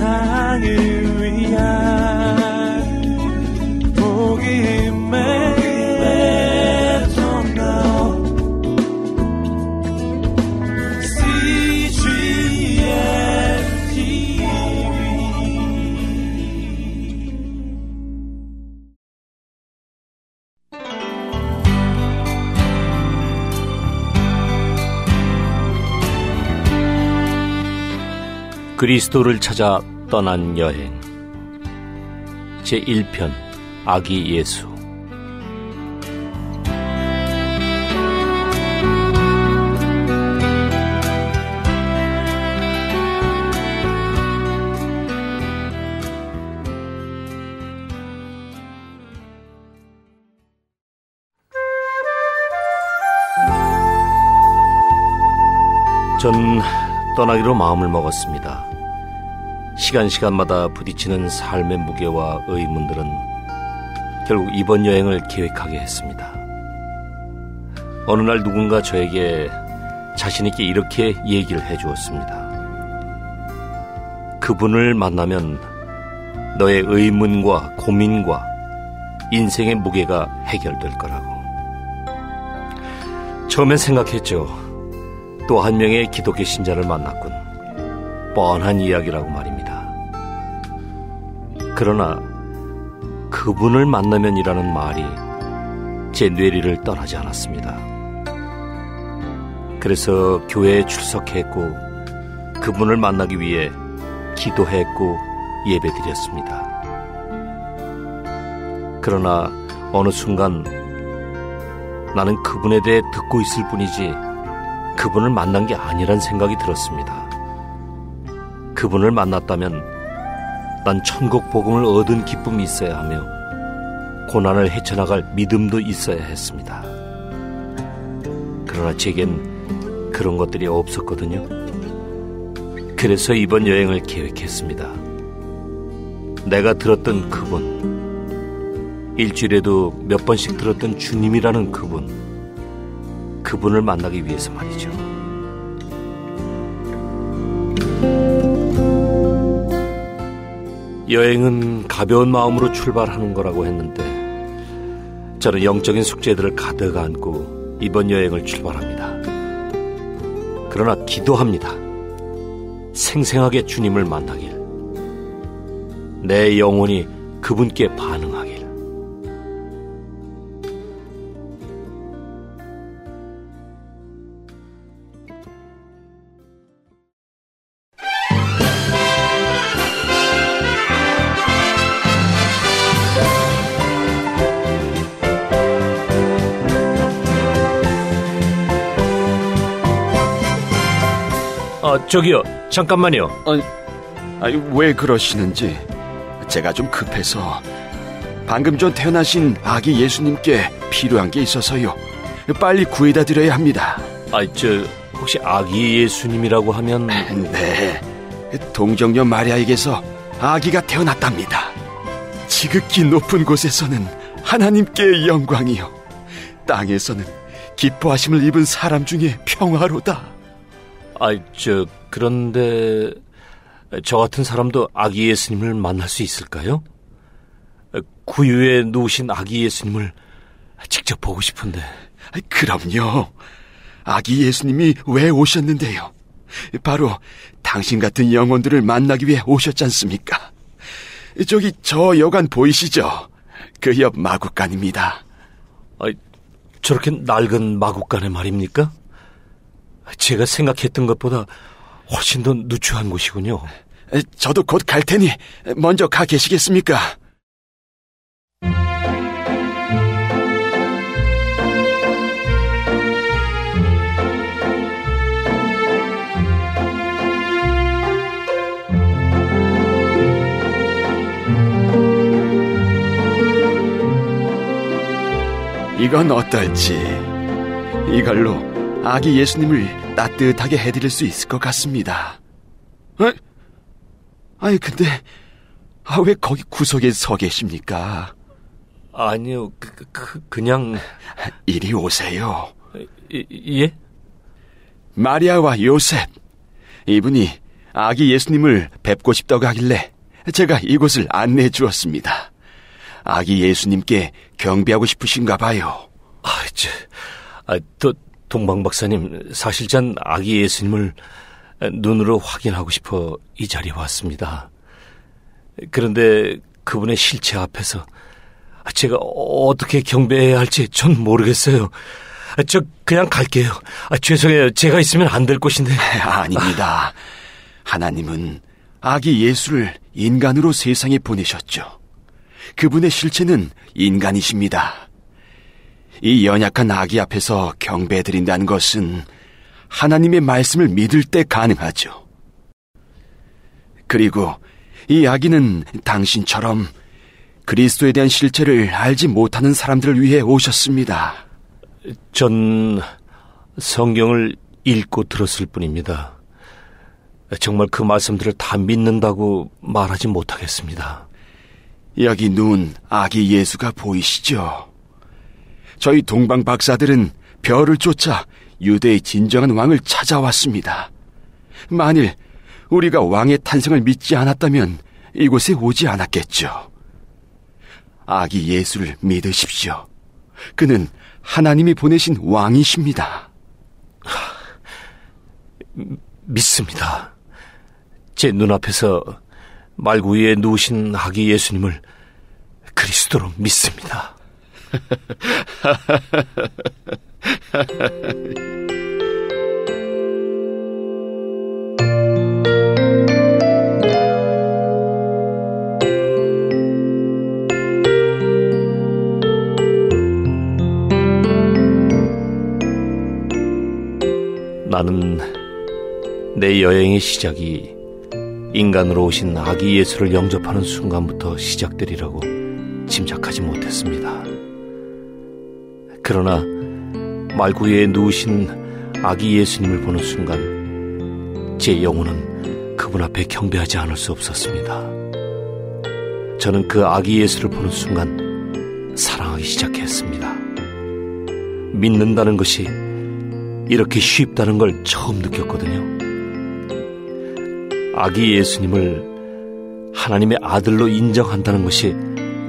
세상을 그리스도를 찾아 떠난 여행 제1편 아기 예수 전 떠나기로 마음을 먹었습니다. 시간시간마다 부딪히는 삶의 무게와 의문들은 결국 이번 여행을 계획하게 했습니다. 어느 날 누군가 저에게 자신있게 이렇게 얘기를 해 주었습니다. 그분을 만나면 너의 의문과 고민과 인생의 무게가 해결될 거라고. 처음엔 생각했죠. 또 한 명의 기독교 신자를 만났군. 뻔한 이야기라고 말입니다. 그러나 그분을 만나면이라는 말이 제 뇌리를 떠나지 않았습니다. 그래서 교회에 출석했고 그분을 만나기 위해 기도했고 예배드렸습니다. 그러나 어느 순간 나는 그분에 대해 듣고 있을 뿐이지 그분을 만난 게 아니란 생각이 들었습니다. 그분을 만났다면 난 천국 복음을 얻은 기쁨이 있어야 하며 고난을 헤쳐나갈 믿음도 있어야 했습니다. 그러나 제겐 그런 것들이 없었거든요. 그래서 이번 여행을 계획했습니다. 내가 들었던 그분, 일주일에도 몇 번씩 들었던 주님이라는 그분, 그분을 만나기 위해서 말이죠. 여행은 가벼운 마음으로 출발하는 거라고 했는데 저는 영적인 숙제들을 가득 안고 이번 여행을 출발합니다. 그러나 기도합니다. 생생하게 주님을 만나길. 내 영혼이 그분께 반응하 어, 저기요, 잠깐만요. 어, 아니, 왜 그러시는지 제가 좀 급해서 방금 전 태어나신 아기 예수님께 필요한 게 있어서요. 빨리 구해다 드려야 합니다. 아, 저 혹시 아기 예수님이라고 하면 네, 동정녀 마리아에게서 아기가 태어났답니다. 지극히 높은 곳에서는 하나님께 영광이요, 땅에서는 기뻐하심을 입은 사람 중에 평화로다. 아, 저 그런데 저 같은 사람도 아기 예수님을 만날 수 있을까요? 구유에 누우신 아기 예수님을 직접 보고 싶은데. 그럼요. 아기 예수님이 왜 오셨는데요? 바로 당신 같은 영혼들을 만나기 위해 오셨지 않습니까? 저기 저 여관 보이시죠? 그 옆 마국간입니다. 아, 저렇게 낡은 마국간에 말입니까? 제가 생각했던 것보다 훨씬 더 누추한 곳이군요. 저도 곧 갈 테니 먼저 가 계시겠습니까? 이건 어떨지 이걸로 아기 예수님을 따뜻하게 해드릴 수 있을 것 같습니다. 어? 아니 근데 아, 왜 거기 구석에 서 계십니까? 아니요, 그, 그, 그냥 이리 오세요. 예? 마리아와 요셉 이분이 아기 예수님을 뵙고 싶다고 하길래 제가 이곳을 안내해 주었습니다. 아기 예수님께 경배하고 싶으신가 봐요. 아, 저, 아, 또, 동방 박사님, 사실 전 아기 예수님을 눈으로 확인하고 싶어 이 자리에 왔습니다. 그런데 그분의 실체 앞에서 제가 어떻게 경배해야 할지 전 모르겠어요. 저 그냥 갈게요. 아, 죄송해요. 제가 있으면 안될 곳인데. 아닙니다. 하나님은 아기 예수를 인간으로 세상에 보내셨죠. 그분의 실체는 인간이십니다. 이 연약한 아기 앞에서 경배드린다는 것은 하나님의 말씀을 믿을 때 가능하죠. 그리고 이 아기는 당신처럼 그리스도에 대한 실체를 알지 못하는 사람들을 위해 오셨습니다. 전 성경을 읽고 들었을 뿐입니다. 정말 그 말씀들을 다 믿는다고 말하지 못하겠습니다. 여기 누운 아기 예수가 보이시죠? 저희 동방 박사들은 별을 쫓아 유대의 진정한 왕을 찾아왔습니다. 만일 우리가 왕의 탄생을 믿지 않았다면 이곳에 오지 않았겠죠. 아기 예수를 믿으십시오. 그는 하나님이 보내신 왕이십니다. 믿습니다. 제 눈앞에서 말구 위에 누우신 아기 예수님을 그리스도로 믿습니다. 나는 내 여행의 시작이 인간으로 오신 아기 예수를 영접하는 순간부터 시작되리라고 짐작하지 못했습니다. 그러나 말구에 누우신 아기 예수님을 보는 순간 제 영혼은 그분 앞에 경배하지 않을 수 없었습니다. 저는 그 아기 예수를 보는 순간 사랑하기 시작했습니다. 믿는다는 것이 이렇게 쉽다는 걸 처음 느꼈거든요. 아기 예수님을 하나님의 아들로 인정한다는 것이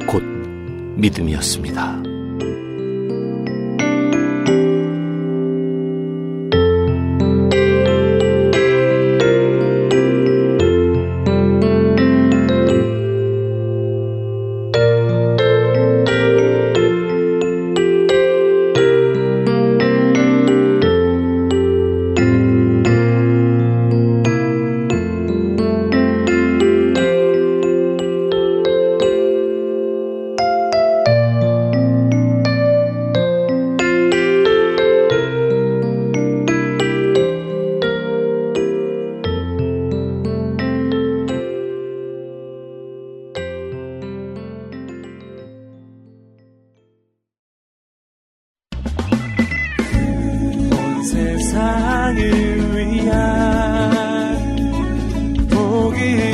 곧 믿음이었습니다. again.